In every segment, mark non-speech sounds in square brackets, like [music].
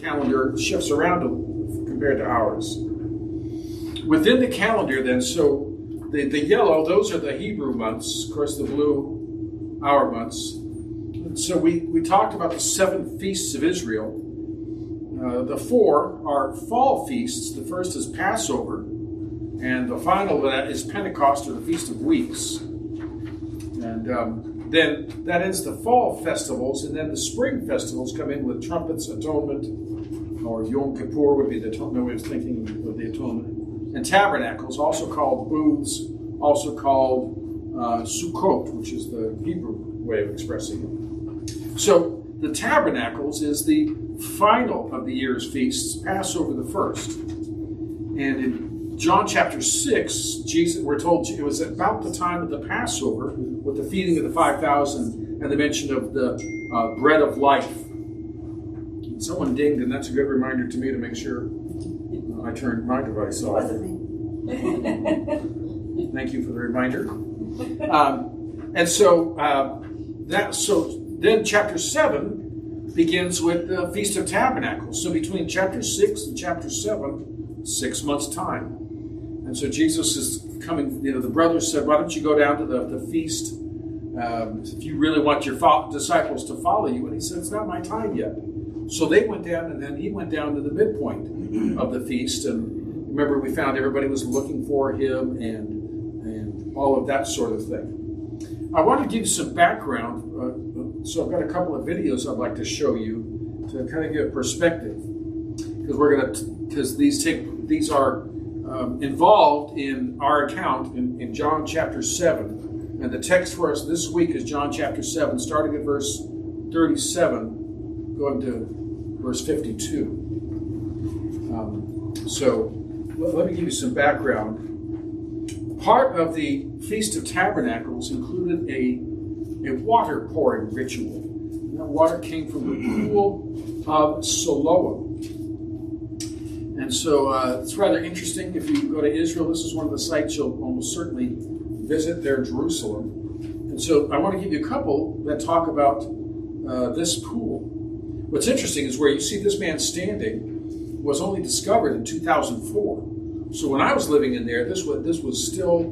calendar shifts around compared to ours. Within the calendar, then, so the, the yellow, those are the Hebrew months. Of course, the blue, our months. So we, we talked about the seven feasts of Israel. Uh, the four are fall feasts. The first is Passover, and the final of that is Pentecost or the Feast of Weeks. And um, then that ends the fall festivals, and then the spring festivals come in with trumpets, atonement, or Yom Kippur would be the no way of thinking of the atonement, and tabernacles, also called booths, also called uh, Sukkot, which is the Hebrew way of expressing it. So the tabernacles is the final of the year's feasts, Passover the first. And in John chapter 6, Jesus, we're told it was about the time of the Passover with the feeding of the 5,000 and the mention of the uh, bread of life. Someone dinged, and that's a good reminder to me to make sure I turned my device off. [laughs] Thank you for the reminder. Um, and so uh, that so then chapter seven begins with the Feast of Tabernacles. So between chapter 6 and chapter 7, six months' time. And so Jesus is coming, you know, the brothers said, Why don't you go down to the, the feast um, if you really want your fo- disciples to follow you? And he said, It's not my time yet. So they went down, and then he went down to the midpoint of the feast. And remember, we found everybody was looking for him and, and all of that sort of thing. I want to give you some background. Uh, so I've got a couple of videos I'd like to show you to kind of give perspective, because we're going to because these take these are um, involved in our account in, in John chapter seven, and the text for us this week is John chapter seven, starting at verse thirty-seven, going to verse fifty-two. Um, so let me give you some background Part of the Feast of Tabernacles included a, a water pouring ritual. And that water came from the pool of Siloam. And so uh, it's rather interesting. If you go to Israel, this is one of the sites you'll almost certainly visit there, Jerusalem. And so I want to give you a couple that talk about uh, this pool. What's interesting is where you see this man standing was only discovered in 2004. So when I was living in there, this was this was still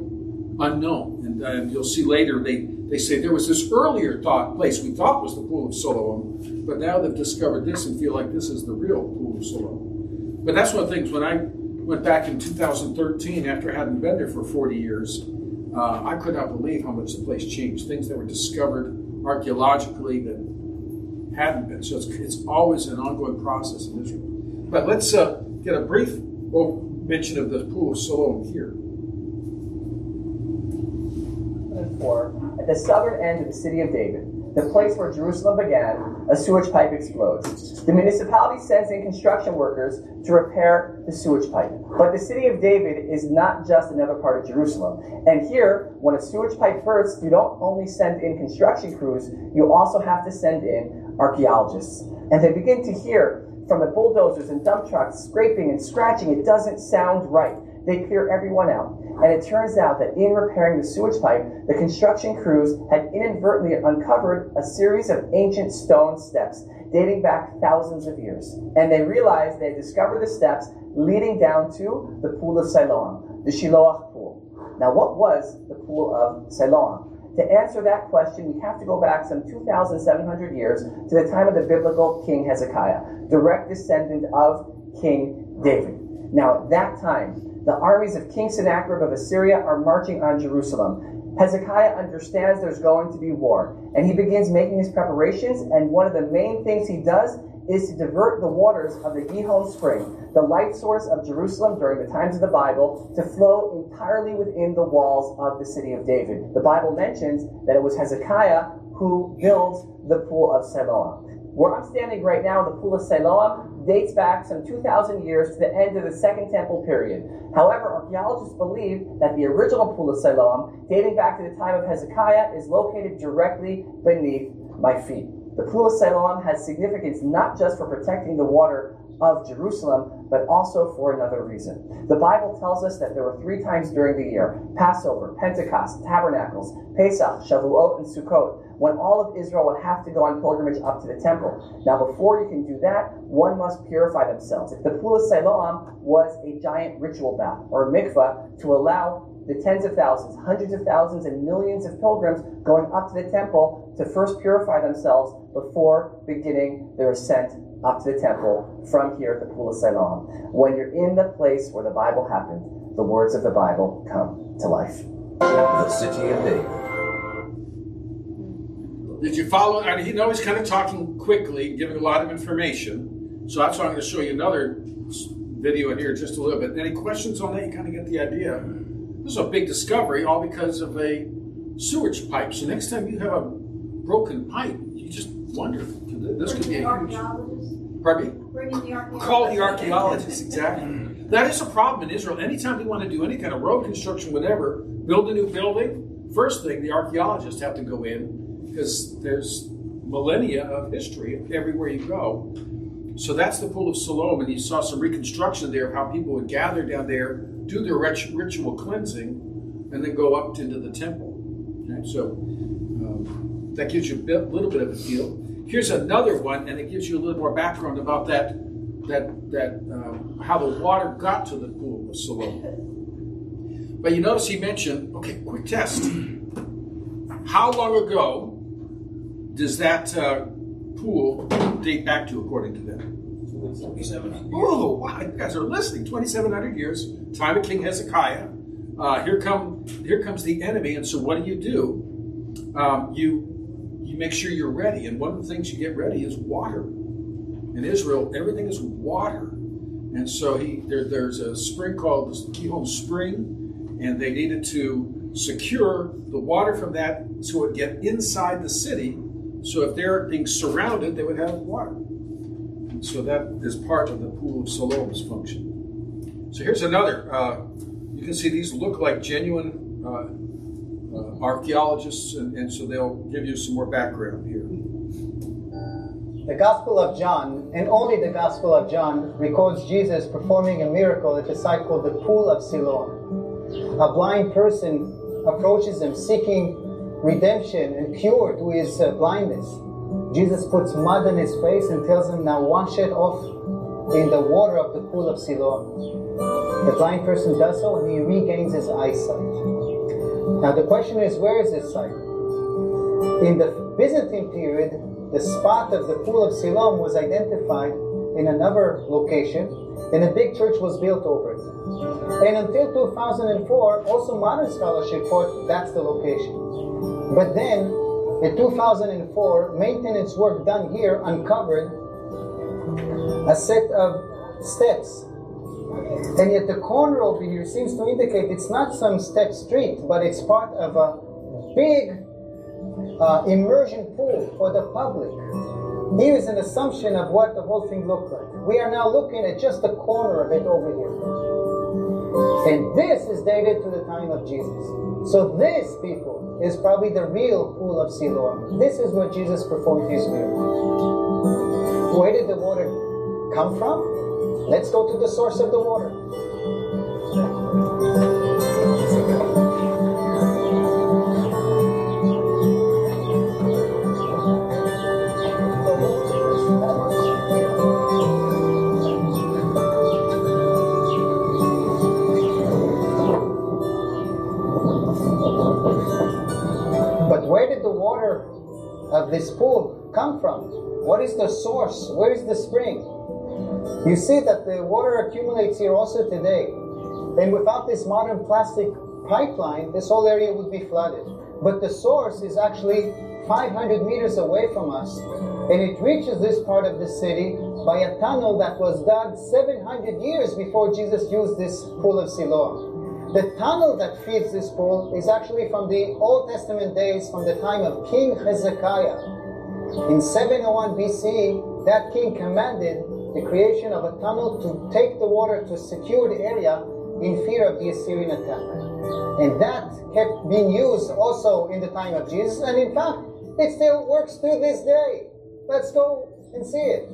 unknown, and, and you'll see later they they say there was this earlier thought place we thought was the pool of Siloam, but now they've discovered this and feel like this is the real pool of Siloam. But that's one of the things when I went back in 2013 after having been there for 40 years, uh, I could not believe how much the place changed. Things that were discovered archaeologically that hadn't been. So it's, it's always an ongoing process in Israel. But let's uh, get a brief mention of the pool of Siloam here. Four, at the southern end of the city of David, the place where Jerusalem began, a sewage pipe explodes. The municipality sends in construction workers to repair the sewage pipe. But the city of David is not just another part of Jerusalem. And here, when a sewage pipe bursts, you don't only send in construction crews, you also have to send in archaeologists. And they begin to hear from the bulldozers and dump trucks scraping and scratching. It doesn't sound right. They clear everyone out. And it turns out that in repairing the sewage pipe, the construction crews had inadvertently uncovered a series of ancient stone steps dating back thousands of years. And they realized they had discovered the steps leading down to the pool of Siloam, the Shiloach pool. Now, what was the pool of Siloam? To answer that question, we have to go back some 2,700 years to the time of the biblical King Hezekiah, direct descendant of King David. Now, at that time, the armies of King Sennacherib of Assyria are marching on Jerusalem. Hezekiah understands there's going to be war, and he begins making his preparations. And one of the main things he does is to divert the waters of the Gihon spring, the light source of Jerusalem during the times of the Bible, to flow entirely within the walls of the city of David. The Bible mentions that it was Hezekiah who builds the pool of Siloam. Where I'm standing right now, the pool of Siloam dates back some 2,000 years to the end of the Second Temple period. However, archaeologists believe that the original pool of Siloam, dating back to the time of Hezekiah, is located directly beneath my feet. The Pool of Siloam has significance not just for protecting the water of Jerusalem, but also for another reason. The Bible tells us that there were three times during the year Passover, Pentecost, Tabernacles, Pesach, Shavuot, and Sukkot when all of Israel would have to go on pilgrimage up to the temple. Now, before you can do that, one must purify themselves. If the Pool of Siloam was a giant ritual bath or mikvah to allow the tens of thousands, hundreds of thousands, and millions of pilgrims going up to the temple to first purify themselves before beginning their ascent up to the temple from here at the Pool of Siloam. When you're in the place where the Bible happened, the words of the Bible come to life. The city of David. Did you follow? I mean, he knows he's kind of talking quickly, giving a lot of information. So that's why I'm going to show you another video in here just a little bit. Any questions on that? You kind of get the idea. This is a big discovery, all because of a sewage pipe. So next time you have a broken pipe, you just wonder. This could be a huge. Pardon me? Bring in the archaeologists. Call the archaeologists, exactly. That is a problem in Israel. Anytime they want to do any kind of road construction, whatever, build a new building, first thing, the archaeologists have to go in because there's millennia of history everywhere you go. So that's the Pool of Siloam, and you saw some reconstruction there of how people would gather down there, do their rit- ritual cleansing, and then go up into the temple. Okay, so um, that gives you a bit, little bit of a feel. Here's another one, and it gives you a little more background about that, that, that um, how the water got to the Pool of Siloam. But you notice he mentioned, okay, quick test. How long ago does that uh, pool date back to, according to them? Oh, wow, you guys are listening. 2,700 years, time of King Hezekiah. Uh, here come, here comes the enemy, and so what do you do? Um, you, you make sure you're ready, and one of the things you get ready is water. In Israel, everything is water, and so he there, there's a spring called the Gihon Spring, and they needed to secure the water from that so it would get inside the city. So if they're being surrounded, they would have water. So that is part of the Pool of Siloam's function. So here's another. Uh, you can see these look like genuine uh, uh, archaeologists, and, and so they'll give you some more background here. The Gospel of John, and only the Gospel of John, records Jesus performing a miracle at a site called the Pool of Siloam. A blind person approaches him seeking redemption and cure to his uh, blindness. Jesus puts mud on his face and tells him, Now wash it off in the water of the Pool of Siloam. The blind person does so and he regains his eyesight. Now the question is, where is this site? In the Byzantine period, the spot of the Pool of Siloam was identified in another location, and a big church was built over it. And until 2004, also modern scholarship thought that's the location. But then, in 2004, maintenance work done here uncovered a set of steps. And yet the corner over here seems to indicate it's not some step street, but it's part of a big uh, immersion pool for the public. Here is an assumption of what the whole thing looked like. We are now looking at just the corner of it over here. And this is dated to the time of Jesus. So this, people, is probably the real pool of Siloam. This is where Jesus performed his miracle. Where did the water come from? Let's go to the source of the water. This pool come from? What is the source? Where is the spring? You see that the water accumulates here also today. And without this modern plastic pipeline, this whole area would be flooded. But the source is actually 500 meters away from us. And it reaches this part of the city by a tunnel that was dug 700 years before Jesus used this pool of Siloam. The tunnel that feeds this pool is actually from the Old Testament days, from the time of King Hezekiah. In 701 BC, that king commanded the creation of a tunnel to take the water to a secured area in fear of the Assyrian attack. And that kept being used also in the time of Jesus, and in fact, it still works to this day. Let's go and see it.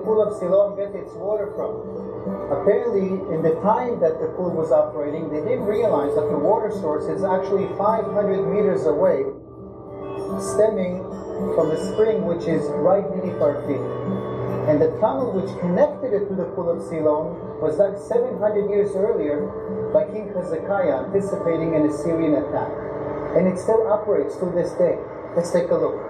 The pool of Siloam get its water from? Apparently, in the time that the pool was operating, they didn't realize that the water source is actually 500 meters away, stemming from the spring which is right beneath our feet. And the tunnel which connected it to the pool of Siloam was dug 700 years earlier by King Hezekiah, anticipating an Assyrian attack. And it still operates to this day. Let's take a look.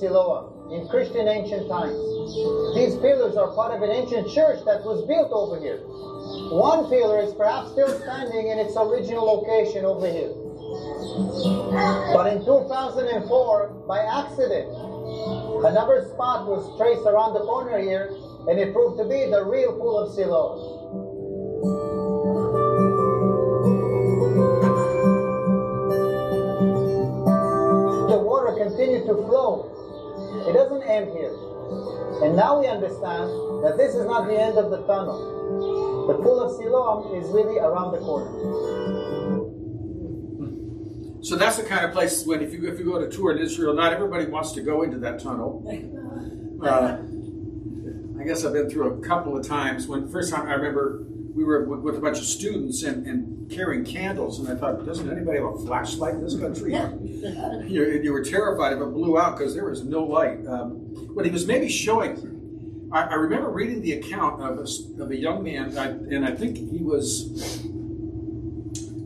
Siloam in Christian ancient times. These pillars are part of an ancient church that was built over here. One pillar is perhaps still standing in its original location over here. But in 2004, by accident, another spot was traced around the corner here, and it proved to be the real pool of Siloam. The water continued to flow. It doesn't end here. And now we understand that this is not the end of the tunnel. The pool of Siloam is really around the corner. So that's the kind of place when if you if you go to tour in Israel, not everybody wants to go into that tunnel. [laughs] Uh, I guess I've been through a couple of times. When first time I remember we were with, with a bunch of students and, and carrying candles, and I thought, doesn't anybody have a flashlight in this country? You, you were terrified if it blew out because there was no light. Um, but he was maybe showing. I, I remember reading the account of a, s- of a young man, I, and I think he was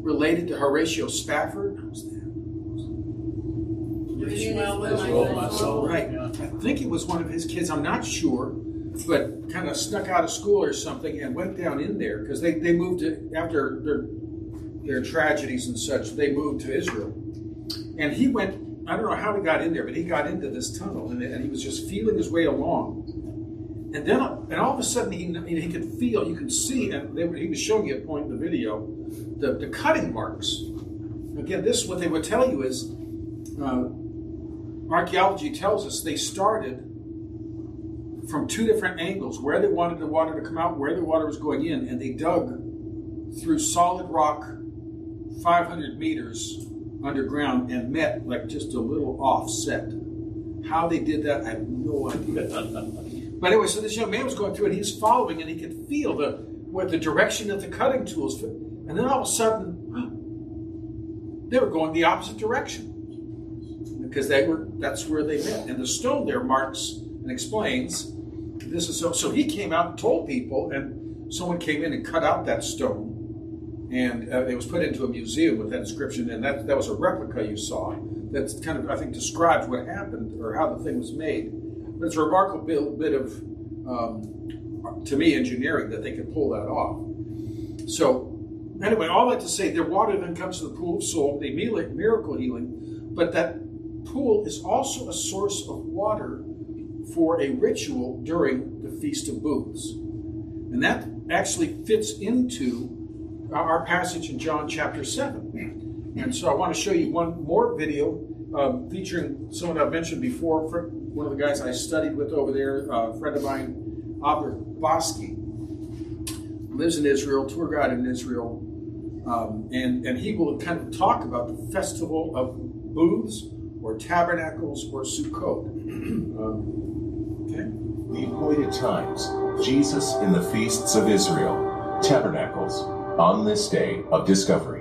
related to Horatio Spafford. Right. I think it was one of his kids. I'm not sure, but kind of snuck out of school or something and went down in there because they, they moved to, after their their tragedies and such. They moved to Israel, and he went. I don't know how he got in there, but he got into this tunnel and, and he was just feeling his way along. And then, and all of a sudden, he he could feel, you could see, and he was showing you a point in the video, the, the cutting marks. Again, this what they would tell you is. Uh, archaeology tells us they started from two different angles where they wanted the water to come out, where the water was going in, and they dug through solid rock 500 meters underground and met like just a little offset. How they did that, I have no idea. [laughs] but anyway, so this young man was going through and he's following and he could feel the what the direction of the cutting tools. And then all of a sudden, [gasps] they were going the opposite direction because they were that's where they met. And the stone there marks and explains this is so. So he came out and told people, and someone came in and cut out that stone, and uh, it was put into a museum with that inscription. And that that was a replica you saw. that kind of I think describes what happened or how the thing was made. But it's a remarkable bit of um, to me engineering that they could pull that off. So anyway, all that to say, their water then comes to the pool of soul, the miracle healing, but that pool is also a source of water for a ritual during the Feast of Booths. And that actually fits into our passage in John chapter 7. And so I want to show you one more video um, featuring someone I've mentioned before, one of the guys I studied with over there, a friend of mine, Avner Boskey, lives in Israel, tour guide in Israel, um, and, and he will kind of talk about the festival of booths or tabernacles or Sukkot. [clears throat] um, okay? The appointed times, Jesus in the feasts of Israel, tabernacles, on this day of discovery.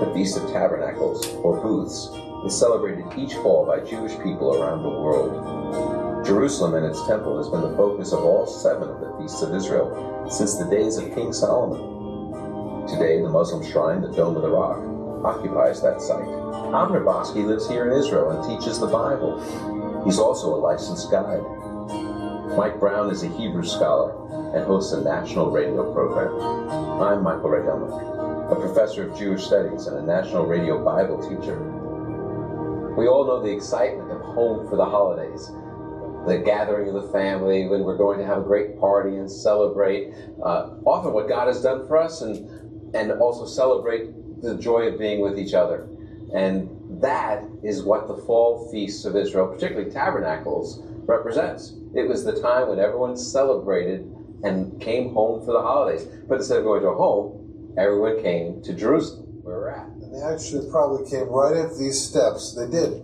The Feast of Tabernacles, or Booths, is celebrated each fall by Jewish people around the world. Jerusalem and its temple has been the focus of all seven of the feasts of Israel since the days of King Solomon. Today, the Muslim shrine, the Dome of the Rock, occupies that site. Avner Boskey lives here in Israel and teaches the Bible. He's also a licensed guide. Mike Brown is a Hebrew scholar and hosts a national radio program. I'm Michael Rydelnik, a professor of Jewish studies and a national radio Bible teacher. We all know the excitement of home for the holidays, the gathering of the family when we're going to have a great party and celebrate uh, often what God has done for us and and also celebrate the joy of being with each other. And that is what the fall feasts of Israel, particularly tabernacles, represents. It was the time when everyone celebrated and came home for the holidays. But instead of going to a home, everyone came to Jerusalem, where we're at. They actually probably came right up these steps. They did.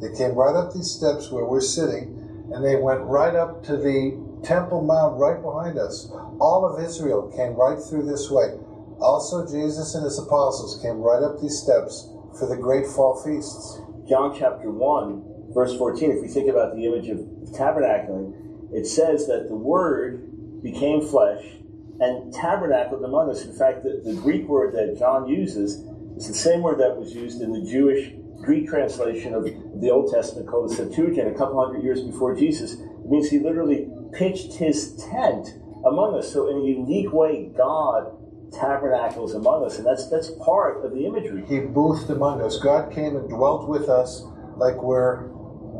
They came right up these steps where we're sitting, and they went right up to the Temple Mount right behind us. All of Israel came right through this way. Also, Jesus and his apostles came right up these steps for the great fall feasts. John chapter 1, verse 14, if we think about the image of tabernacling, it says that the Word became flesh and tabernacled among us. In fact, the, the Greek word that John uses is the same word that was used in the Jewish Greek translation of the Old Testament called the Septuagint a couple hundred years before Jesus. It means he literally pitched his tent among us. So in a unique way, God tabernacles among us, and that's that's part of the imagery. He boothed among us. God came and dwelt with us like we're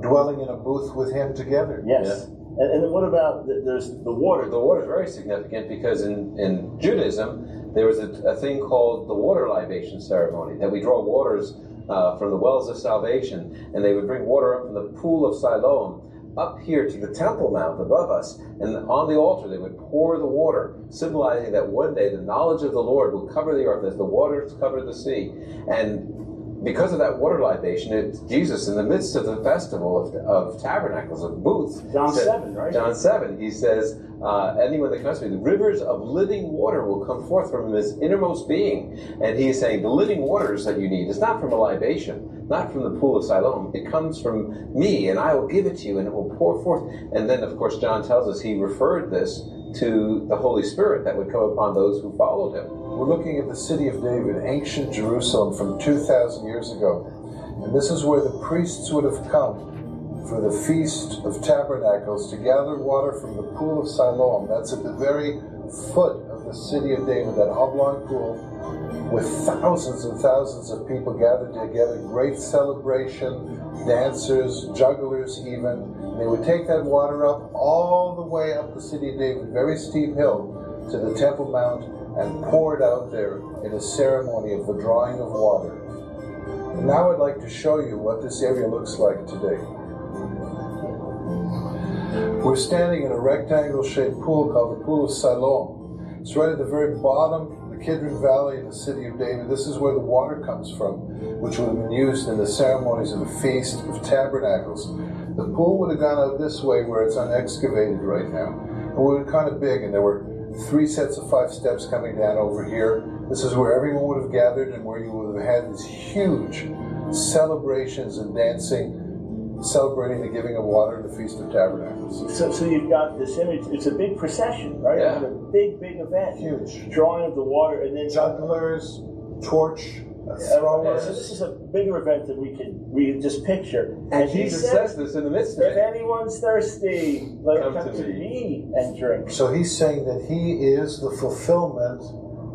dwelling in a booth with him together. Yes. Yeah. And, and, then what about the, there's the water? The water is very significant because in, in Judaism, there was a, a, thing called the water libation ceremony that we draw waters uh, from the wells of salvation, and they would bring water up from the pool of Siloam up here to the Temple Mount above us, and on the altar they would pour the water, symbolizing that one day the knowledge of the Lord will cover the earth as the waters cover the sea. And because of that water libation, it's Jesus in the midst of the festival of, of tabernacles, of booths. John said, 7, right? John 7, he says, uh, anyone that comes to me, the rivers of living water will come forth from his innermost being. And he is saying, the living waters that you need is not from a libation, not from the pool of Siloam. It comes from me, and I will give it to you, and it will pour forth. And then, of course, John tells us he referred this to the Holy Spirit that would come upon those who followed him. We're looking at the city of David, ancient Jerusalem from 2,000 years ago. And this is where the priests would have come for the Feast of Tabernacles to gather water from the pool of Siloam. That's at the very foot of the city of David, that oblong pool, with thousands and thousands of people gathered together, great celebration, dancers, jugglers even. They would take that water up all the way up the city of David, very steep hill, to the Temple Mount and pour it out there in a ceremony of the drawing of water. And now I'd like to show you what this area looks like today. We're standing in a rectangle shaped pool called the Pool of Siloam. It's right at the very bottom of the Kidron Valley in the city of David. This is where the water comes from, which would have been used in the ceremonies of the Feast of Tabernacles. The pool would have gone out this way where it's unexcavated right now. And we were kind of big, and there were three sets of five steps coming down over here. This is where everyone would have gathered and where you would have had these huge celebrations and dancing, celebrating the giving of water and the Feast of Tabernacles. So, so you've got this image. It's a big procession, right? Yeah. It's a big, big event. Huge. Drawing of the water, and then Jugglers, torch Throwers. So this is a bigger event than we can we could just picture. And he Jesus said, says this in the midst of it. If anyone's thirsty, let him Come come to to me." me and drink. So he's saying that he is the fulfillment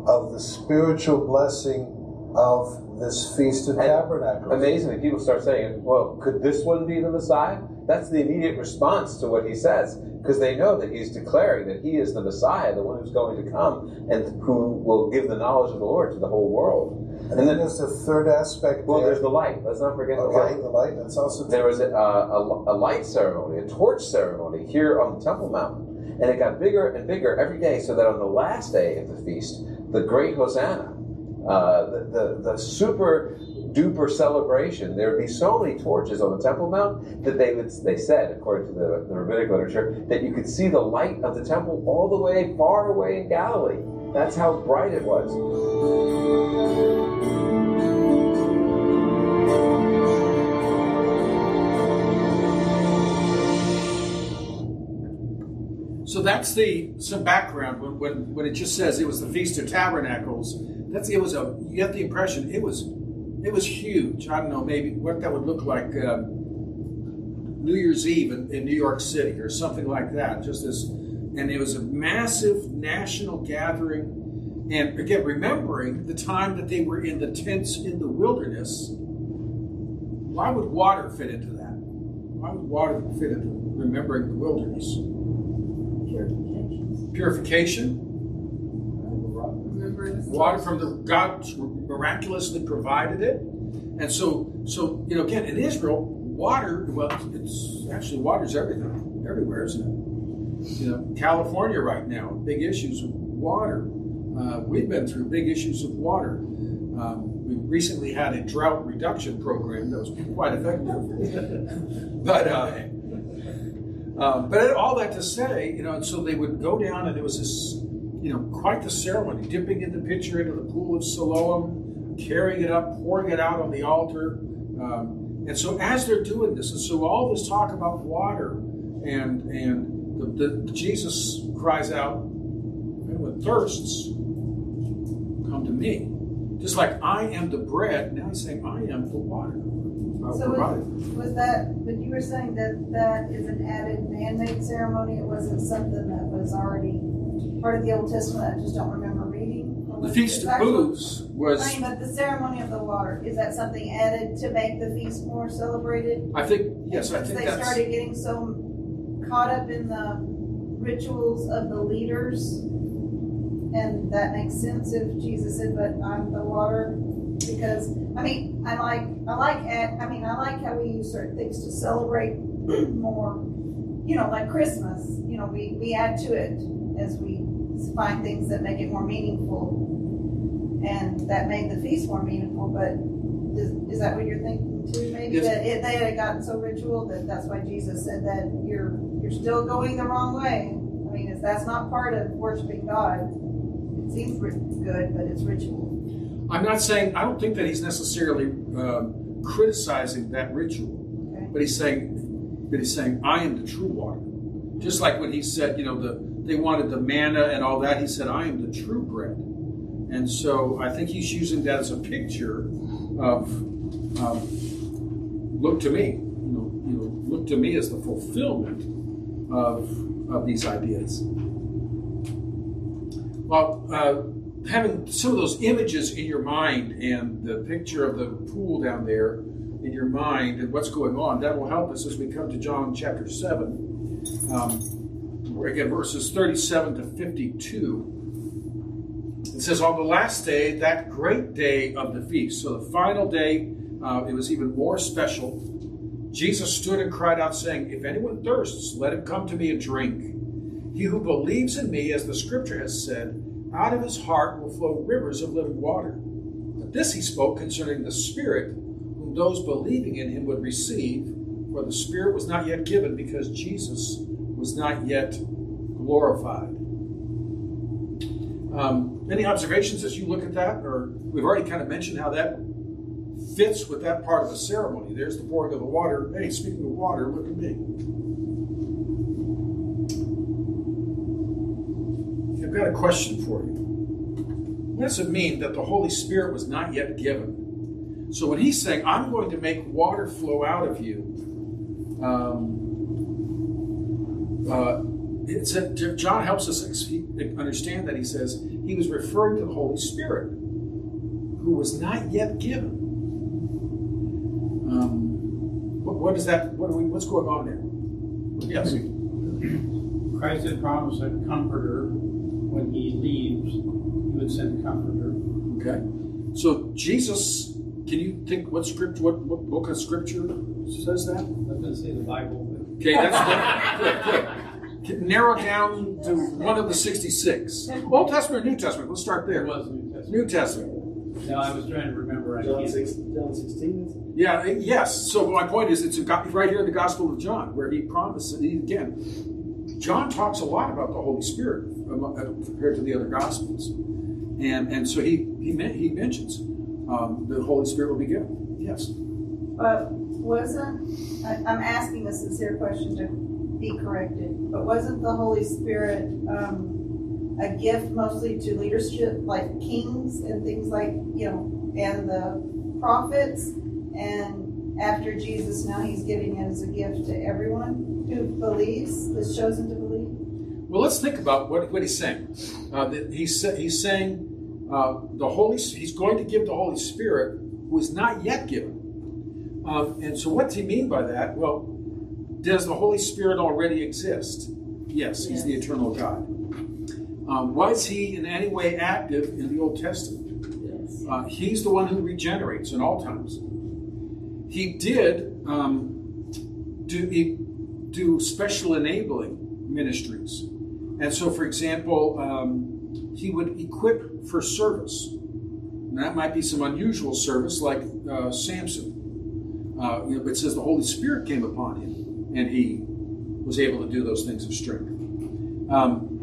of the spiritual blessing of this Feast of And Tabernacles. Amazingly, people start saying, well, could this one be the Messiah? That's the immediate response to what he says, because they know that he's declaring that he is the Messiah, the one who's going to come and who will give the knowledge of the Lord to the whole world. And then there's the third aspect. Well, there. there's the light. Let's not forget the light. the light. That's also There was a, a, a light ceremony, a torch ceremony here on the Temple Mountain. And it got bigger and bigger every day, so that on the last day of the feast, the great Hosanna, uh, the, the, the super duper celebration, there would be so many torches on the Temple Mount that they would, they said, according to the, the rabbinic literature, that you could see the light of the temple all the way far away in Galilee. That's how bright it was. So that's the some background when, when when it just says it was the Feast of Tabernacles. That's it was a you get the impression it was it was huge. I don't know maybe what that would look like um, New Year's Eve in, in New York City or something like that. Just this, and it was a massive national gathering. And again, remembering the time that they were in the tents in the wilderness, why would water fit into that? Why would water fit into remembering the wilderness? Purification. Purification. Water from the God miraculously provided it, and so so you know again in Israel, water well it's actually water's everything everywhere, isn't it? You know, California right now, big issues with water. Uh, we've been through big issues of water. Um, we recently had a drought reduction program that was quite effective, [laughs] but. Uh, um, but all that to say, you know, and so they would go down, and it was this, you know, quite the ceremony, dipping in the pitcher into the pool of Siloam, carrying it up, pouring it out on the altar. Um, and so as they're doing this, and so all this talk about water, and and the, the, Jesus cries out, "Anyone thirsts, come to me." Just like I am the bread, now he's saying, "I am the water." So was, was that, but you were saying that that is an added man-made ceremony, it wasn't something that was already part of the Old Testament, I just don't remember reading? The Feast of Booths was. I mean, but the ceremony of the water, is that something added to make the feast more celebrated? I think yes, I think they started getting so caught up in the rituals of the leaders, and that makes sense if Jesus said, "But I'm the water," because I mean, I like, I like, add- I mean, I like how we use certain things to celebrate [clears throat] more. You know, like Christmas. You know, we we add to it as we find things that make it more meaningful, and that made the feast more meaningful. But is, is that what you're thinking too? Maybe Yes. that it, they had gotten so ritual that that's why Jesus said that you're you're still going the wrong way. I mean, if that's not part of worshiping God, it seems good, but it's ritual. I'm not saying I don't think that he's necessarily um, criticizing that ritual, Okay. but he's saying, but he's saying, I am the true water. Just like when he said, you know, the they wanted the manna and all that, he said, I am the true bread. And so I think he's using that as a picture of um, look to me, you know, you know, look to me as the fulfillment of of these ideas. Well, uh, having some of those images in your mind and the picture of the pool down there in your mind and what's going on, that will help us as we come to John chapter 7. Um, again, verses 37 to 52. It says, On the last day, that great day of the feast, so the final day uh, it was even more special. Jesus stood and cried out, saying, If anyone thirsts, let him come to me and drink. He who believes in me, as the scripture has said, out of his heart will flow rivers of living water. But this he spoke concerning the Spirit, whom those believing in him would receive, for the Spirit was not yet given because Jesus was not yet glorified. Um, any observations as you look at that? Or we've already kind of mentioned how that fits with that part of the ceremony. There's the pouring of the water. Hey, speaking of water, look at me. I've got a question for you. What does it mean that the Holy Spirit was not yet given? So when he's saying, I'm going to make water flow out of you, um, uh, a, John helps us understand that he says he was referring to the Holy Spirit, who was not yet given. What, what is that? What we, what's going on there? Yes. Christ had promised a comforter when he leaves, he would send a comforter. Okay. So Jesus, can you think what script, what, what book of scripture says that? I was say the Bible. But... Okay, that's good. good narrow down to one of the 66. Old Testament or New Testament? Let's start there. It was New Testament. New Testament. No, I was trying to remember. John, six, John 16? Yeah, yes. So my point is, it's right here in the Gospel of John, where he promises, again, John talks a lot about the Holy Spirit uh, compared to the other Gospels. And, and so he, he, he mentions um, the Holy Spirit will be given. Yes. But wasn't, I, I'm asking a sincere question to be corrected. But wasn't the Holy Spirit um, a gift mostly to leadership, like kings and things like, you know, and the prophets? And after Jesus, now he's giving it as a gift to everyone who believes, is chosen to believe? Well, let's think about what, what he's saying. Uh, he's, he's saying uh, the Holy, he's going to give the Holy Spirit who is not yet given. Um, and so, what's he mean by that? Well, does the Holy Spirit already exist? Yes, he's the eternal God. Um, was he in any way active in the Old Testament? Yes. Uh, he's the one who regenerates in all times. He did um, do, he, do special enabling ministries. And so, for example, um, he would equip for service. And that might be some unusual service like uh, Samson. Uh, you know, it says the Holy Spirit came upon him and he was able to do those things of strength. Um,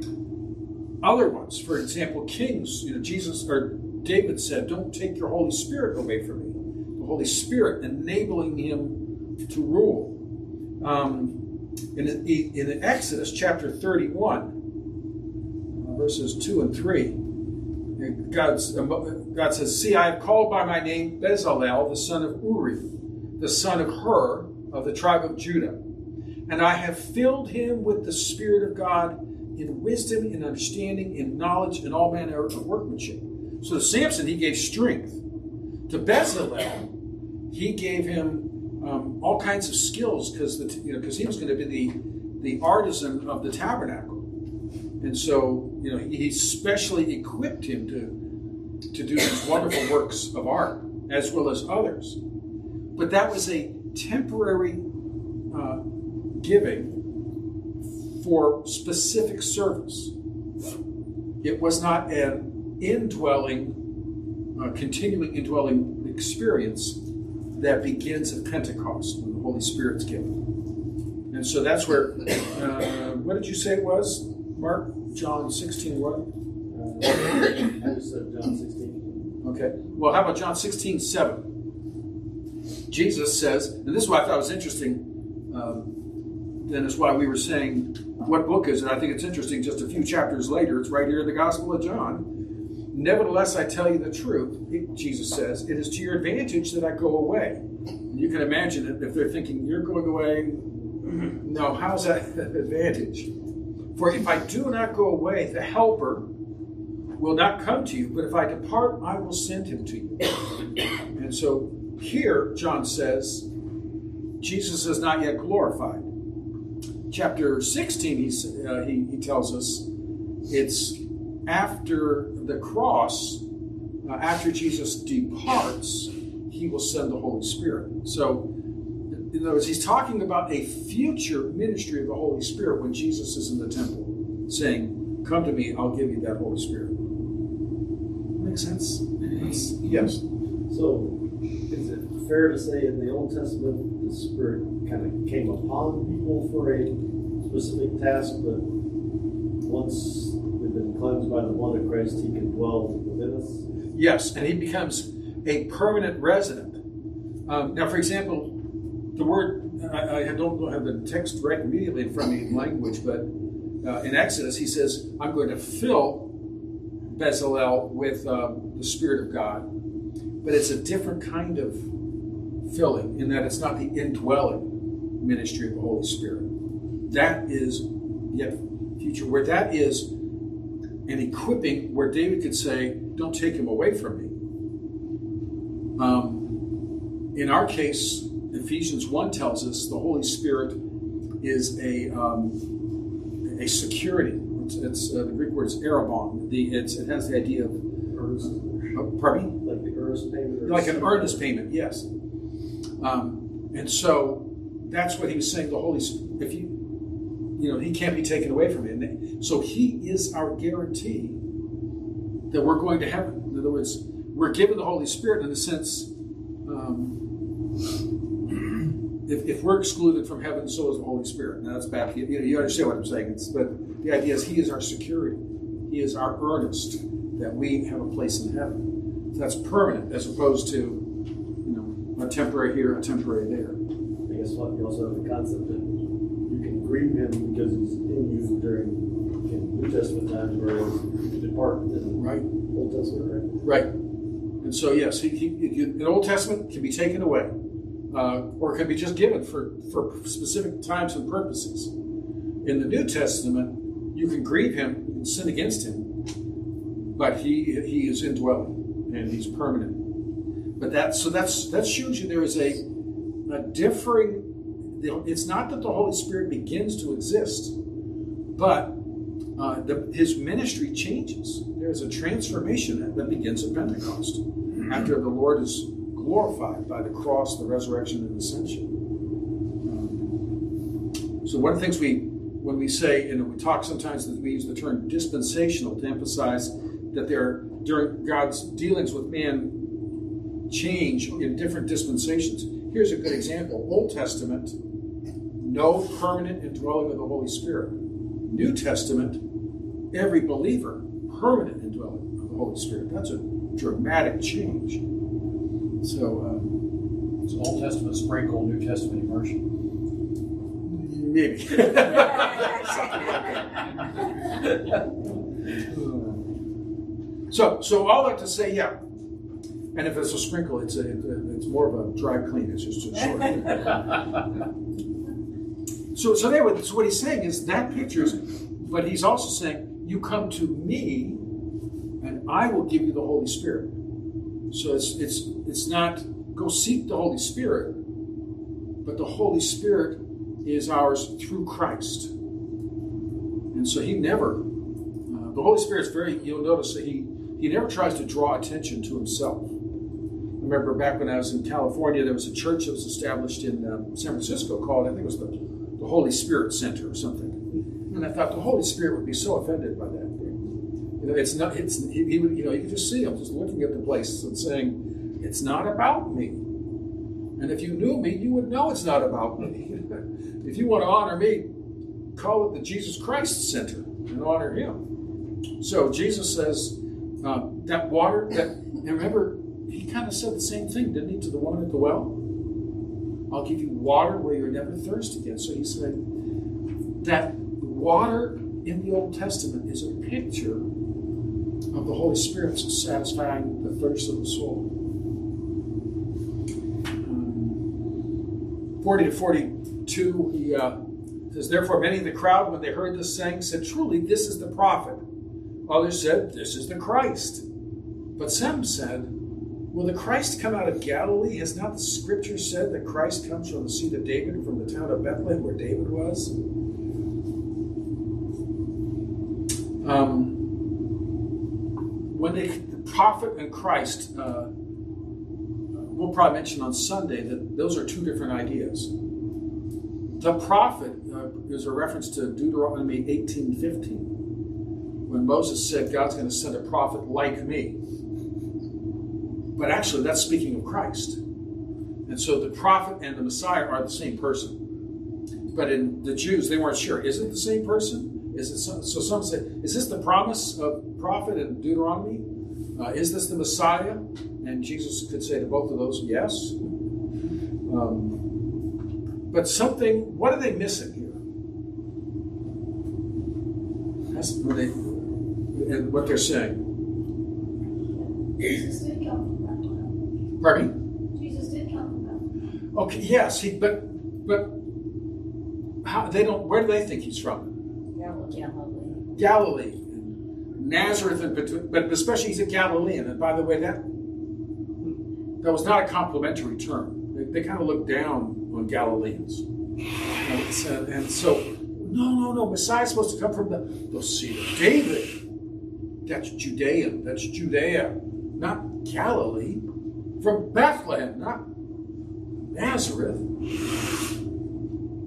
other ones, for example, kings, you know, Jesus or David said, Don't take your Holy Spirit away from me. The Holy Spirit enabling him to rule. Um, in, in Exodus chapter 31, verses 2 and 3, God's, God says, See, I have called by my name Bezalel, the son of Uri, the son of Hur, of the tribe of Judah and I have filled him with the Spirit of God in wisdom, in understanding, in knowledge, and all manner of workmanship. So to Samson, he gave strength. To Bezalel, he gave him um, all kinds of skills because you know because he was going to be the the artisan of the tabernacle, and so you know he, he specially equipped him to to do these wonderful works of art as well as others. But that was a temporary uh, giving for specific service. It was not an indwelling, uh, continuing indwelling experience that begins at Pentecost when the Holy Spirit's given. And so that's where, uh, what did you say it was, Mark? John 16, what? Uh, I just said John 16. Okay. Well, how about John 16, 7? Jesus says, and this is why I thought it was interesting. Um, then is why we were saying, what book is it? I think it's interesting. Just a few chapters later, it's right here in the Gospel of John. Nevertheless, I tell you the truth, Jesus says, it is to your advantage that I go away. You can imagine it if they're thinking, you're going away. No, how's that [laughs] advantage? For if I do not go away, the Helper will not come to you, but if I depart, I will send him to you. And so here, John says, Jesus is not yet glorified chapter 16, he, uh, he, he, tells us it's after the cross, uh, after Jesus departs, he will send the Holy Spirit. So, in other words, he's talking about a future ministry of the Holy Spirit when Jesus is in the temple, saying, Come to me, I'll give you that Holy Spirit. Make sense? It's- yes. So, fair to say in the Old Testament, the Spirit kind of came upon people for a specific task, but once we've been cleansed by the blood of Christ, He can dwell within us? Yes, and he becomes a permanent resident. Um, now, for example, the word, I, I don't have the text right immediately in front of me in language, but uh, in Exodus, he says, I'm going to fill Bezalel with um, the Spirit of God. But it's a different kind of filling in that it's not the indwelling ministry of the Holy Spirit. That is yet future, where that is an equipping where David could say, Don't take him away from me. Um, in our case, Ephesians 1 tells us the Holy Spirit is a, um, a security. It's, it's uh, the Greek word is arrabon. The, it has the idea of, Earnest, uh, pardon me? like the earnest payment? like an earnest payment, yes. Um, and so that's what he was saying. The Holy Spirit, if you, you know, he can't be taken away from it. So he is our guarantee that we're going to heaven. In other words, we're given the Holy Spirit in the sense, um, [clears throat] if, if we're excluded from heaven, so is the Holy Spirit. Now that's bad. You, know, you understand what I'm saying. It's, but the idea is he is our security. He is our earnest that we have a place in heaven. So that's permanent as opposed to, you a temporary here, a temporary there. I guess what, you also have the concept that you can grieve him because he's in you during in New Testament times, whereas you depart in Right. Old Testament, right? Right. And so, yes, he, he, he- the Old Testament can be taken away, uh, or can be just given for, for specific times and purposes. In the New Testament, you can grieve him, and sin against him, but he he is indwelling and he's permanent. But that so that's that shows you there is a a differing. It's not that the Holy Spirit begins to exist, but uh, the, his ministry changes. There's a transformation that, begins at Pentecost after the Lord is glorified by the cross, the resurrection, and ascension. Um, so one of the things we, when we say, and we talk sometimes that we use the term dispensational to emphasize that there during God's dealings with man change in different dispensations. Here's a good example: Old Testament, no permanent indwelling of the Holy Spirit. New Testament, every believer, permanent indwelling of the Holy Spirit. That's a dramatic change. So, um, It's Old Testament sprinkle, New Testament immersion. maybe. [laughs] so, so all that to say, yeah. And if it's a sprinkle, it's a, it's more of a dry clean. It's just a short. [laughs] so, so there. So what he's saying is that pictures, but he's also saying, you come to me, and I will give you the Holy Spirit. So it's it's it's not go seek the Holy Spirit, but the Holy Spirit is ours through Christ. And so he never, uh, the Holy Spirit's very, you'll notice that he, he never tries to draw attention to himself. Remember back when I was in California, there was a church that was established in um, San Francisco called, I think it was the, the Holy Spirit Center or something. And I thought the Holy Spirit would be so offended by that. You know, it's not, it's, he, he would, you know, you could just see him just looking at the place and saying, it's not about me. And if you knew me, you would know it's not about me. [laughs] if you want to honor me, call it the Jesus Christ Center and honor Him. So Jesus says uh, that water. That remember, He kind of said the same thing, didn't He, to the woman at the well? I'll give you water where you're never thirsty again. So He said that water in the Old Testament is a picture of the Holy Spirit satisfying the thirst of the soul. 40 to 42, he uh, says, Therefore, many in the crowd, when they heard this saying, said, Truly, this is the prophet. Others said, This is the Christ. But some said, Will the Christ come out of Galilee? Has not the scripture said that Christ comes from the seed of David, from the town of Bethlehem, where David was? Um, when they, the prophet and Christ, uh, well, probably mention on Sunday that those are two different ideas. The prophet uh, is a reference to Deuteronomy 18:15, when Moses said God's going to send a prophet like me. But actually, that's speaking of Christ. And so the prophet and the Messiah are the same person. But in the Jews, they weren't sure. Is it the same person? Is it some, so? Some say, is this the promise of prophet in Deuteronomy? Uh, is this the Messiah? And Jesus could say to both of those, yes. Um, but something, what are they missing here? That's what they, and what they're saying. Jesus did come from Bethlehem. Pardon me? Jesus did come from Bethlehem. Okay, yes, he, but but how they don't. Where do they think he's from? Galilee. Galilee, Nazareth, and between, but especially he's a Galilean. And by the way, that that was not a complimentary term. They, they kind of looked down on Galileans, and so, uh, and so no, no, no. Messiah's supposed to come from the, the seed of David. That's Judean. That's Judea, not Galilee. From Bethlehem, not Nazareth.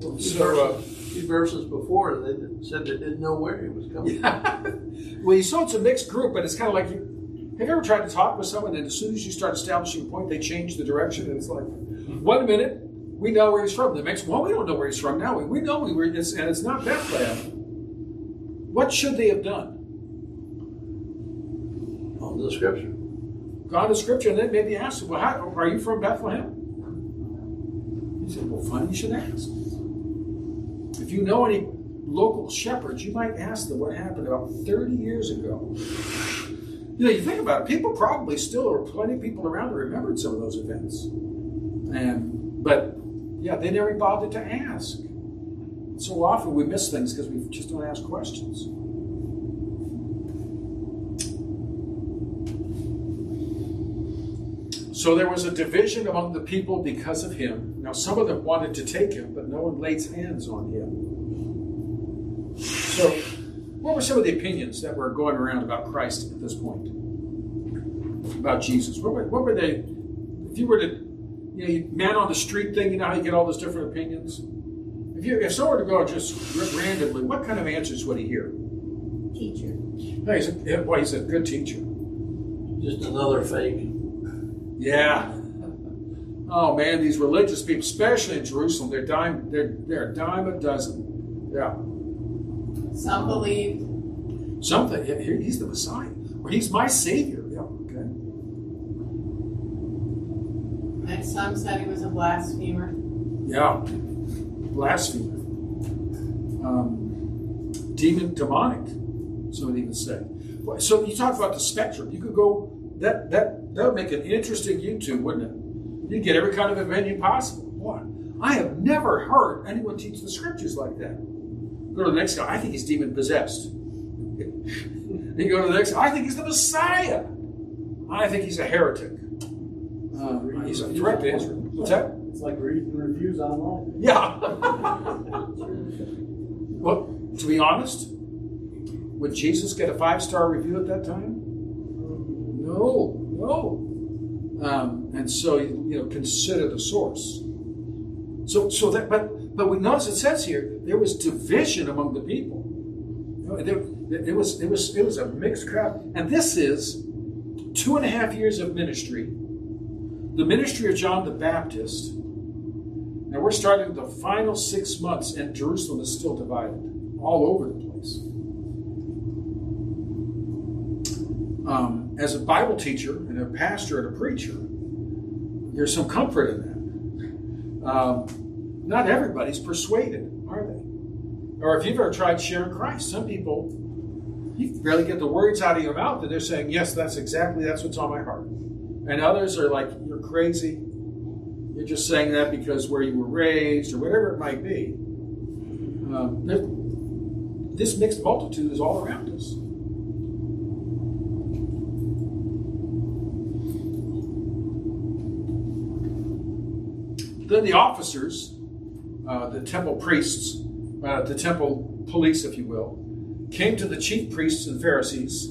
So, uh, verses, these verses before, they said they didn't know where he was coming from. [laughs] well, you saw it's a mixed group, but it's kind of like you. Have you ever tried to talk with someone, and as soon as you start establishing a point, they change the direction, and it's like, one minute we know where he's from, the next, well, we don't know where he's from now. We, we know we were, it's, and it's not Bethlehem. What should they have done? On the scripture. God of Scripture, and then maybe ask well, how, are you from Bethlehem? He said, well, funny you should ask. If you know any local shepherds, you might ask them what happened about 30 years ago. You know, you think about it, people probably still, were plenty of people around that remembered some of those events. And, but, yeah, they never bothered to ask. So often we miss things because we just don't ask questions. So there was a division among the people because of him. Now, some of them wanted to take him, but no one laid hands on him. So, what were some of the opinions that were going around about Christ at this point? About Jesus? What were, what were they? If you were to, you know, you- man on the street thing, you know how you get all those different opinions? If, you, if someone were to go just randomly, what kind of answers would he hear? Teacher. No, he's a, yeah, he's a good teacher. Just another fake. Yeah. Oh man, these religious people, especially in Jerusalem, they're dime they're they're a dime a dozen. Yeah. Some believed Something yeah, he's the Messiah. Or he's my savior. Yeah, okay. and some said he was a blasphemer. Yeah. Blasphemer. Um, demon demonic, some would even say. Well, So you talk about the spectrum. You could go that that that would make an interesting YouTube, wouldn't it? You'd get every kind of opinion possible. What? I have never heard anyone teach the scriptures like that. Go to the next guy. I think he's demon possessed. [laughs] you go to the next. I think he's the Messiah. I think he's a heretic. Um, he's a threat to Israel. What's that? It's like reading reviews online. Yeah. [laughs] well, to be honest, would Jesus get a five star review at that time? No, no. Um, and so you know, consider the source. So, so that, but but we notice it says here there was division among the people. There, it was it was it was a mixed crowd, and this is two and a half years of ministry. The ministry of John the Baptist now we're starting the final six months, and Jerusalem is still divided all over the place. Um, as a Bible teacher and a pastor and a preacher, there's some comfort in that. Um, not everybody's persuaded, are they? Or if you've ever tried sharing Christ, some people you barely get the words out of your mouth, and they're saying, "Yes, that's exactly that's what's on my heart." And others are like, "You're crazy." You're just saying that because where you were raised or whatever it might be. Um, this mixed multitude is all around us. Then the officers, uh, the temple priests, uh, the temple police, if you will, came to the chief priests and Pharisees.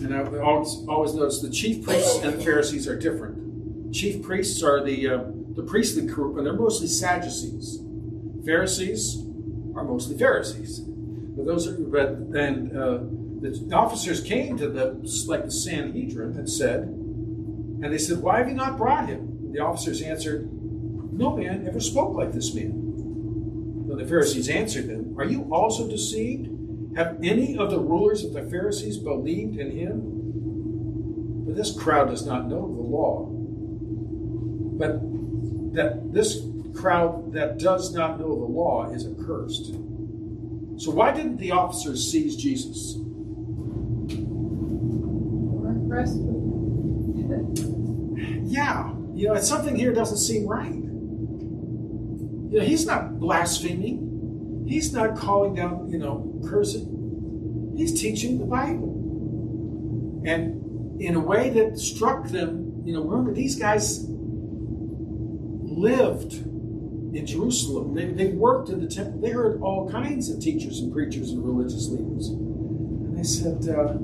And I always, always notice the chief priests and Pharisees are different. chief priests are the uh, the priestly group, and they're mostly Sadducees. Pharisees are mostly Pharisees. But those are but then uh, the officers came to the like the Sanhedrin and said, and they said, "Why have you not brought him?" The officers answered, "No man ever spoke like this man." Then the Pharisees answered them, Are you also deceived? Have any of the rulers of the Pharisees believed in him? But this crowd does not know the law. But that this crowd that does not know the law is accursed. So why didn't the officers seize Jesus? Yeah, you know, something here doesn't seem right. You know, he's not blaspheming. He's not calling down, you know, cursing. He's teaching the Bible. And in a way that struck them, you know, remember these guys lived in Jerusalem. They, they worked in the temple. They heard all kinds of teachers and preachers and religious leaders. And they said, uh,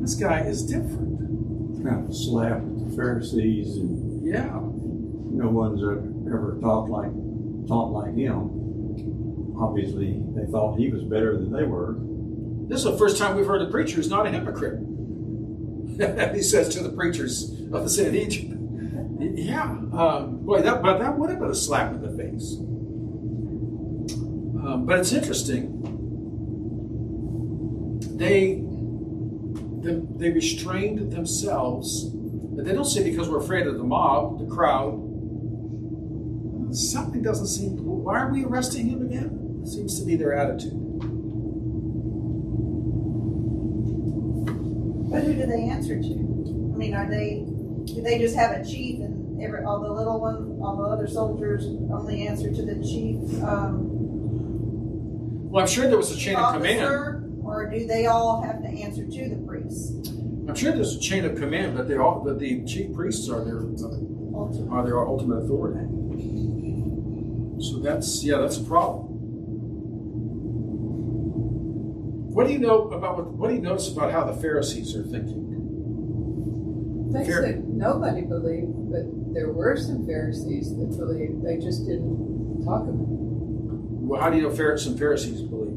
this guy is different. Of slap the Pharisees and Yeah. no one's ever talked like taught like him. Obviously, they thought he was better than they were. This is the first time we've heard a preacher who's not a hypocrite. [laughs] he says to the preachers of the Sanhedrin. Yeah, um, boy, that but that would have been a slap in the face. Um, but it's interesting. They they, they restrained themselves, but they don't say because we're afraid of the mob, the crowd. Something doesn't seem. Why are we arresting him again? Seems to be their attitude. But who do they answer to? I mean, are they? Do they just have a chief and every all the little one, all the other soldiers only answer to the chief? Um, Well, I'm sure there was a chain of command. or do they all have to answer to the priest? I'm sure there's a chain of command, but they all, but the chief priests are their are their ultimate authority. So that's yeah, that's a problem. What do you know about what? What do you notice about how the Pharisees are thinking? They said nobody believed, but there were some Pharisees that believed. They just didn't talk about it. Well, how do you know some Pharisees believed?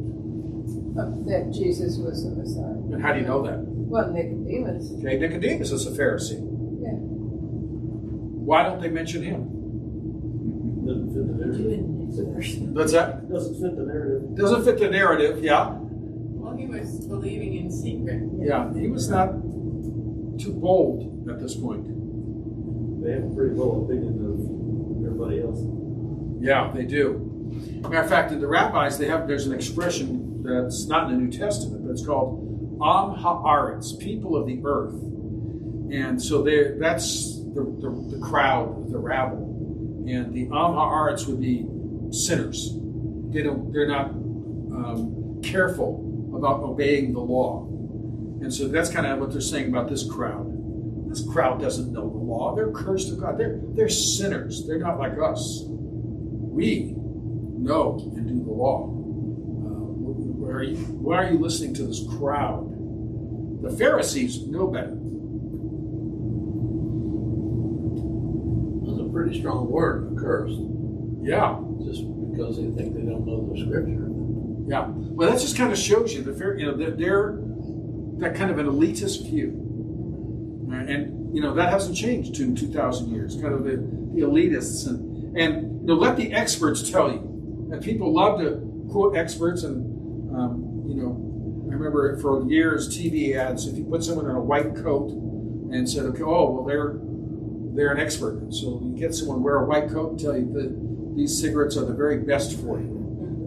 Uh, that Jesus was the Messiah. And how do you know that? Well, Nicodemus. Okay, Nicodemus is a Pharisee. Yeah. Why don't they mention him? Doesn't fit the narrative. What's that? Doesn't fit the narrative. Doesn't fit the narrative. Yeah, Well, he was believing in secret. yeah. He was not too bold at this point. They have a pretty low opinion of everybody else. Yeah, they do. Matter of fact, in the rabbis, they have there's an expression that's not in the New Testament, but it's called Am Haaretz, people of the earth. And so that's the, the, the crowd, the rabble. And the Am Haaretz would be sinners. They don't they're not um, careful about obeying the law. And so that's kind of what they're saying about this crowd. This crowd doesn't know the law. They're cursed of God. They're they're sinners. They're not like us. We know and do the law. Uh, are you, why are you listening to this crowd? The Pharisees know better. That's a pretty strong word, cursed. Yeah. Just because they think they don't know the scripture. Yeah. Well, that just kind of shows you the fair, you know, they're, they're that kind of an elitist view. And, and, you know, that hasn't changed in 2,000 years, kind of the, the elitists. And, and, you know, let the experts tell you. And people love to quote experts. And, um, you know, I remember for years TV ads, if you put someone in a white coat and said, okay, oh, well, they're, they're an expert. So you get someone wear a white coat and tell you that these cigarettes are the very best for you.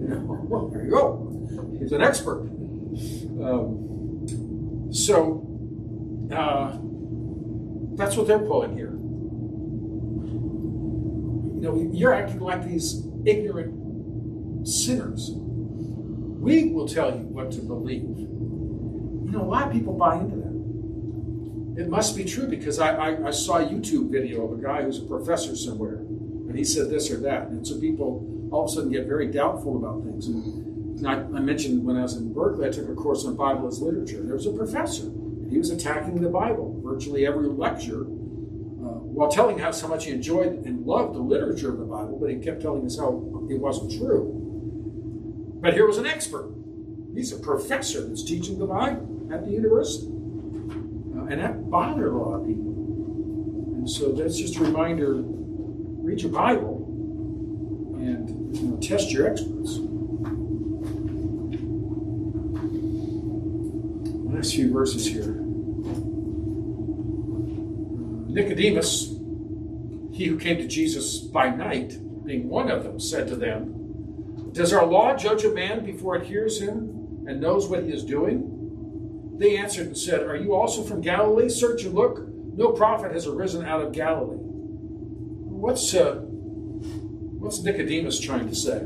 [laughs] Well, there you go. He's an expert. Um, so uh, that's what they're pulling here. You know, you're acting like these ignorant sinners. We will tell you what to believe. You know, a lot of people buy into that. It must be true because I, I, I saw a YouTube video of a guy who's a professor somewhere, and he said this or that. And so people all of a sudden get very doubtful about things. And I, I mentioned when I was in Berkeley, I took a course on Bible as literature. There was a professor, and he was attacking the Bible. Virtually every lecture uh, while telling us how much he enjoyed and loved the literature of the Bible, but he kept telling us how it wasn't true. But here was an expert. He's a professor that's teaching the Bible at the university. Uh, and that bothered a lot of people. And so that's just a reminder read your Bible and you know, test your experts. Next few verses here. Nicodemus, he who came to Jesus by night, being one of them, said to them, Does our law judge a man before it hears him and knows what he is doing? They answered and said, Are you also from Galilee? Search and look. No prophet has arisen out of Galilee. What's uh, what's Nicodemus trying to say?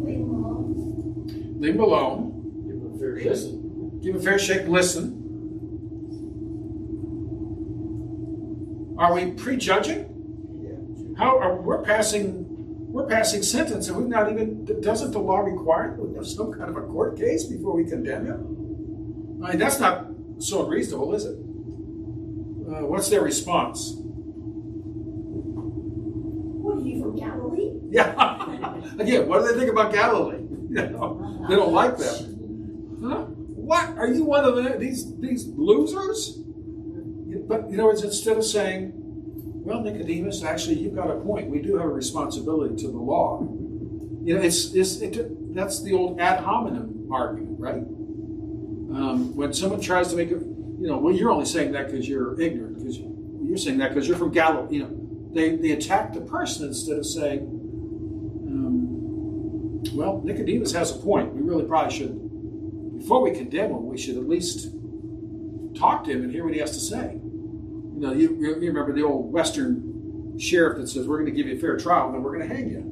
Leave him alone. Leave him alone. Give him a fair listen. Give him a fair shake. Listen. Are we prejudging? Yeah. How are we're passing? We're passing sentence, and we've not even. Doesn't the law require that we have some kind of a court case before we condemn him? I mean, that's not so unreasonable, is it? Uh, what's their response? What are you from Galilee? [laughs] Yeah. Again, what do they think about Galilee? [laughs] You know, they don't like that. Huh? What? Are you one of the, these these losers? But you know, it's instead of saying, "Well, Nicodemus, actually, you've got a point. We do have a responsibility to the law." You know, it's, it's it, that's the old ad hominem argument, right? Um, when someone tries to make a, you know, well, you're only saying that because you're ignorant, because you, you're saying that because you're from Galilee. You know, they they attack the person instead of saying, um, "Well, Nicodemus has a point. We really probably should, before we condemn him, we should at least talk to him and hear what he has to say." You know, you, you remember the old Western sheriff that says, "We're going to give you a fair trial, and then we're going to hang you."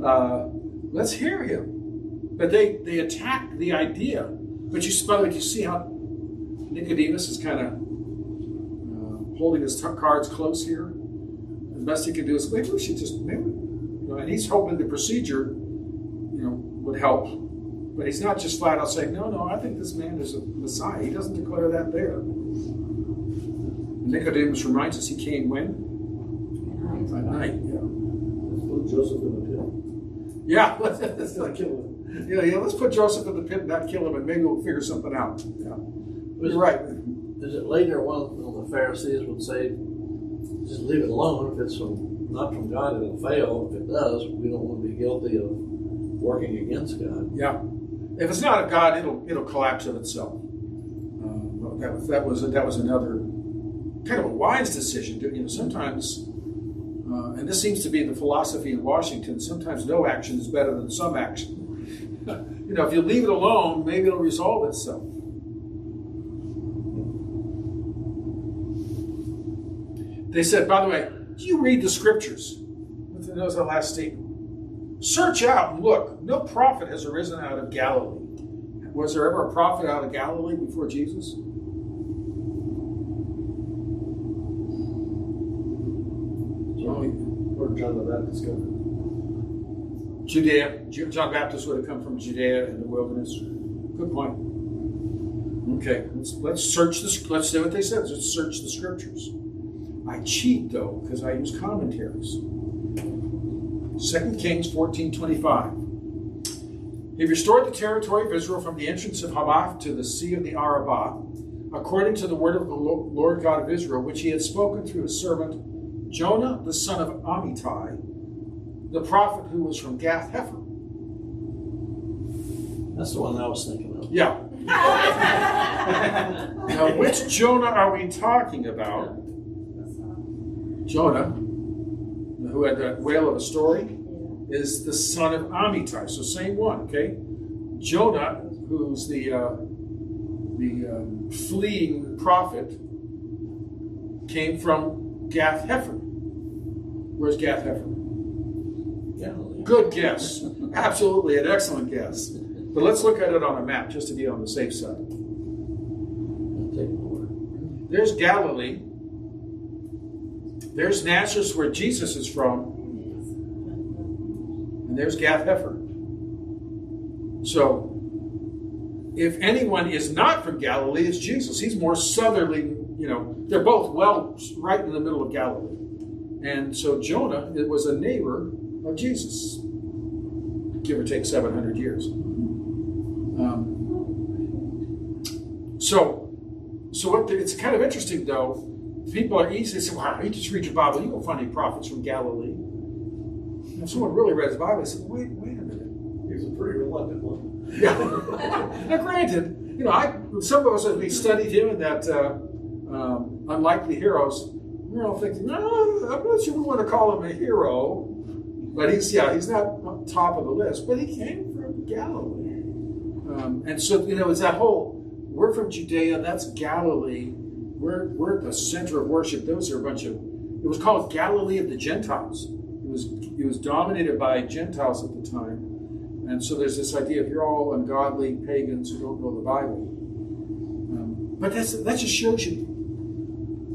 [laughs] uh, let's hear him. But they, they attack the idea. But you, by the way, you see how Nicodemus is kind of uh, holding his t- cards close here? The best he can do is maybe we should just, maybe, you know, and he's hoping the procedure, you know, would help. But he's not just flat out saying, no, no, I think this man is a Messiah. He doesn't declare that there. Nicodemus reminds us he came when? By night, yeah. Let's put Joseph in the pit. Yeah, let's, [laughs] Let's not kill him. yeah, yeah. Let's put Joseph in the pit and not kill him, and maybe we'll figure something out. Yeah, Was- you're right. Is it later one of the Pharisees would say, just leave it alone. If it's from, not from God, it'll fail. If it does, we don't want to be guilty of working against God. Yeah, if it's not of God, it'll it'll collapse of itself. Uh, that was that was that was another kind of a wise decision. You know, sometimes, uh, and this seems to be the philosophy in Washington. Sometimes no action is better than some action. [laughs] you know, if you leave it alone, maybe it'll resolve itself. They said, by the way, do you read the scriptures? That was the last statement. Search out and look. No prophet has arisen out of Galilee. Was there ever a prophet out of Galilee before Jesus? Where John the Baptist come from? Judea. Ju- John Baptist would have come from Judea in the wilderness. Good point. Okay, let's, let's search this. Let's say what they said. Let's search the scriptures. I cheat though because I use commentaries. 2 Kings 14:25. He restored the territory of Israel from the entrance of Hamath to the sea of the Arabah, according to the word of the Lord God of Israel, which he had spoken through his servant Jonah, the son of Amittai, the prophet who was from Gath Hepher. That's the one I was thinking of. Yeah. [laughs] now, which Jonah are we talking about? Jonah, who had that whale of a story, is the son of Amittai. So same one, okay? Jonah, who's the uh, the um, fleeing prophet, came from Gath Hepher. Where's Gath Hepher? Galilee. Good guess. Absolutely an excellent guess. But let's look at it on a map just to be on the safe side. I'll take my word. There's Galilee. There's Nazareth, where Jesus is from. And there's Gath Hepher. So, if anyone is not from Galilee, it's Jesus. He's more southerly, you know, they're both well right in the middle of Galilee. And so Jonah it was a neighbor of Jesus, give or take 700 years. Um, so, so what it's kind of interesting though. People are easy to say, "Wow, you just read your Bible, you won't find any prophets from Galilee." And if someone really read the Bible, they said, "Wait, wait a minute." He's a pretty reluctant one. Yeah. [laughs] now, granted, you know, I some of us as we studied him in that uh, um, unlikely heroes, we're all thinking, no, I'm not sure we want to call him a hero, but he's yeah, he's not on top of the list, but he came from Galilee, um, and so you know, it's that whole we're from Judea, that's Galilee, we're we're at the center of worship. Those are a bunch of it was called Galilee of the Gentiles. It was it was dominated by Gentiles at the time. And so there's this idea if you're all ungodly pagans who don't know the Bible. Um, but that's, that just shows you,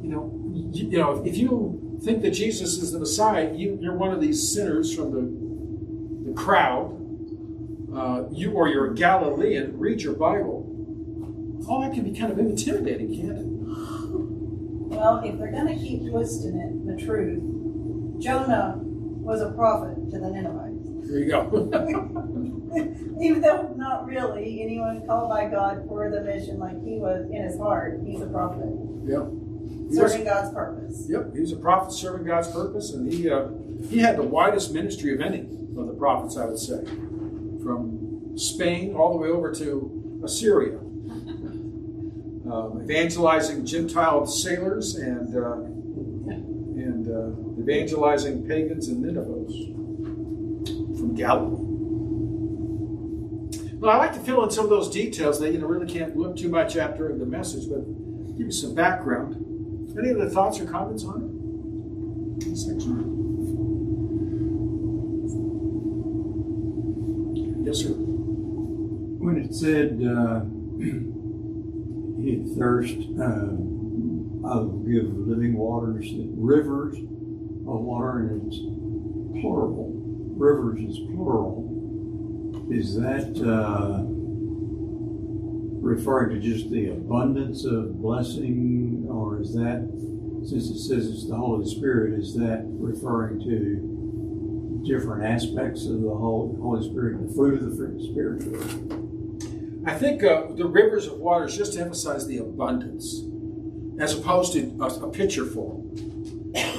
you know, you, you, know, if you think that Jesus is the Messiah, you, you're one of these sinners from the, the crowd, uh, you or you're a Galilean, read your Bible. All that can be kind of intimidating, can't it? Well, if they're going to keep twisting it, the truth, Jonah was a prophet to the Ninevites. There you go. [laughs] [laughs] Even though not really anyone called by God for the mission like he was in his heart, he's a prophet. Yep. Serving God's purpose. Yep, he was a prophet serving God's purpose, and he uh, he had the widest ministry of any of the prophets, I would say, from Spain all the way over to Assyria, um, evangelizing Gentile sailors and uh, and uh, evangelizing pagans and Ninevehs from Galilee. Well, I like to fill in some of those details that you know really can't look too much after the message, but give you some background. Any other thoughts or comments on it? Section. Yes, sir. When it said uh, [clears throat] thirst, uh, I will give living waters, rivers of water, and it's plural. Rivers is plural. Is that uh, referring to just the abundance of blessing, or is that, since it says it's the Holy Spirit, is that referring to different aspects of the Holy Spirit, the fruit of the Spirit? I think uh, the rivers of water is just to emphasize the abundance, as opposed to a, a pitcher full.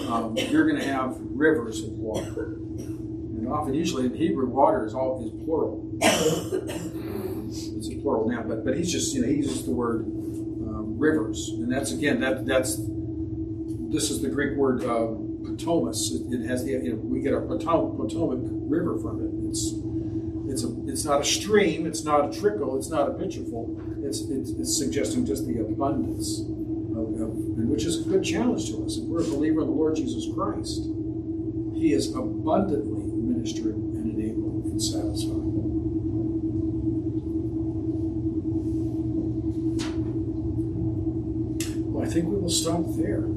Um, you're going to have rivers of water. And often, usually in Hebrew, water is all is plural. it's a plural now, but but he's just you know he uses the word um, rivers, and that's again that that's this is the Greek word uh, potamos. It, it, has the you know, we get a Potomac, Potomac River from it. It's it's not a stream. It's not a trickle. It's not a pitcherful. It's it's, it's suggesting just the abundance, of, of, which is a good challenge to us. If we're a believer in the Lord Jesus Christ, He is abundantly ministering and enabling and satisfying. Well, I think we will stop there.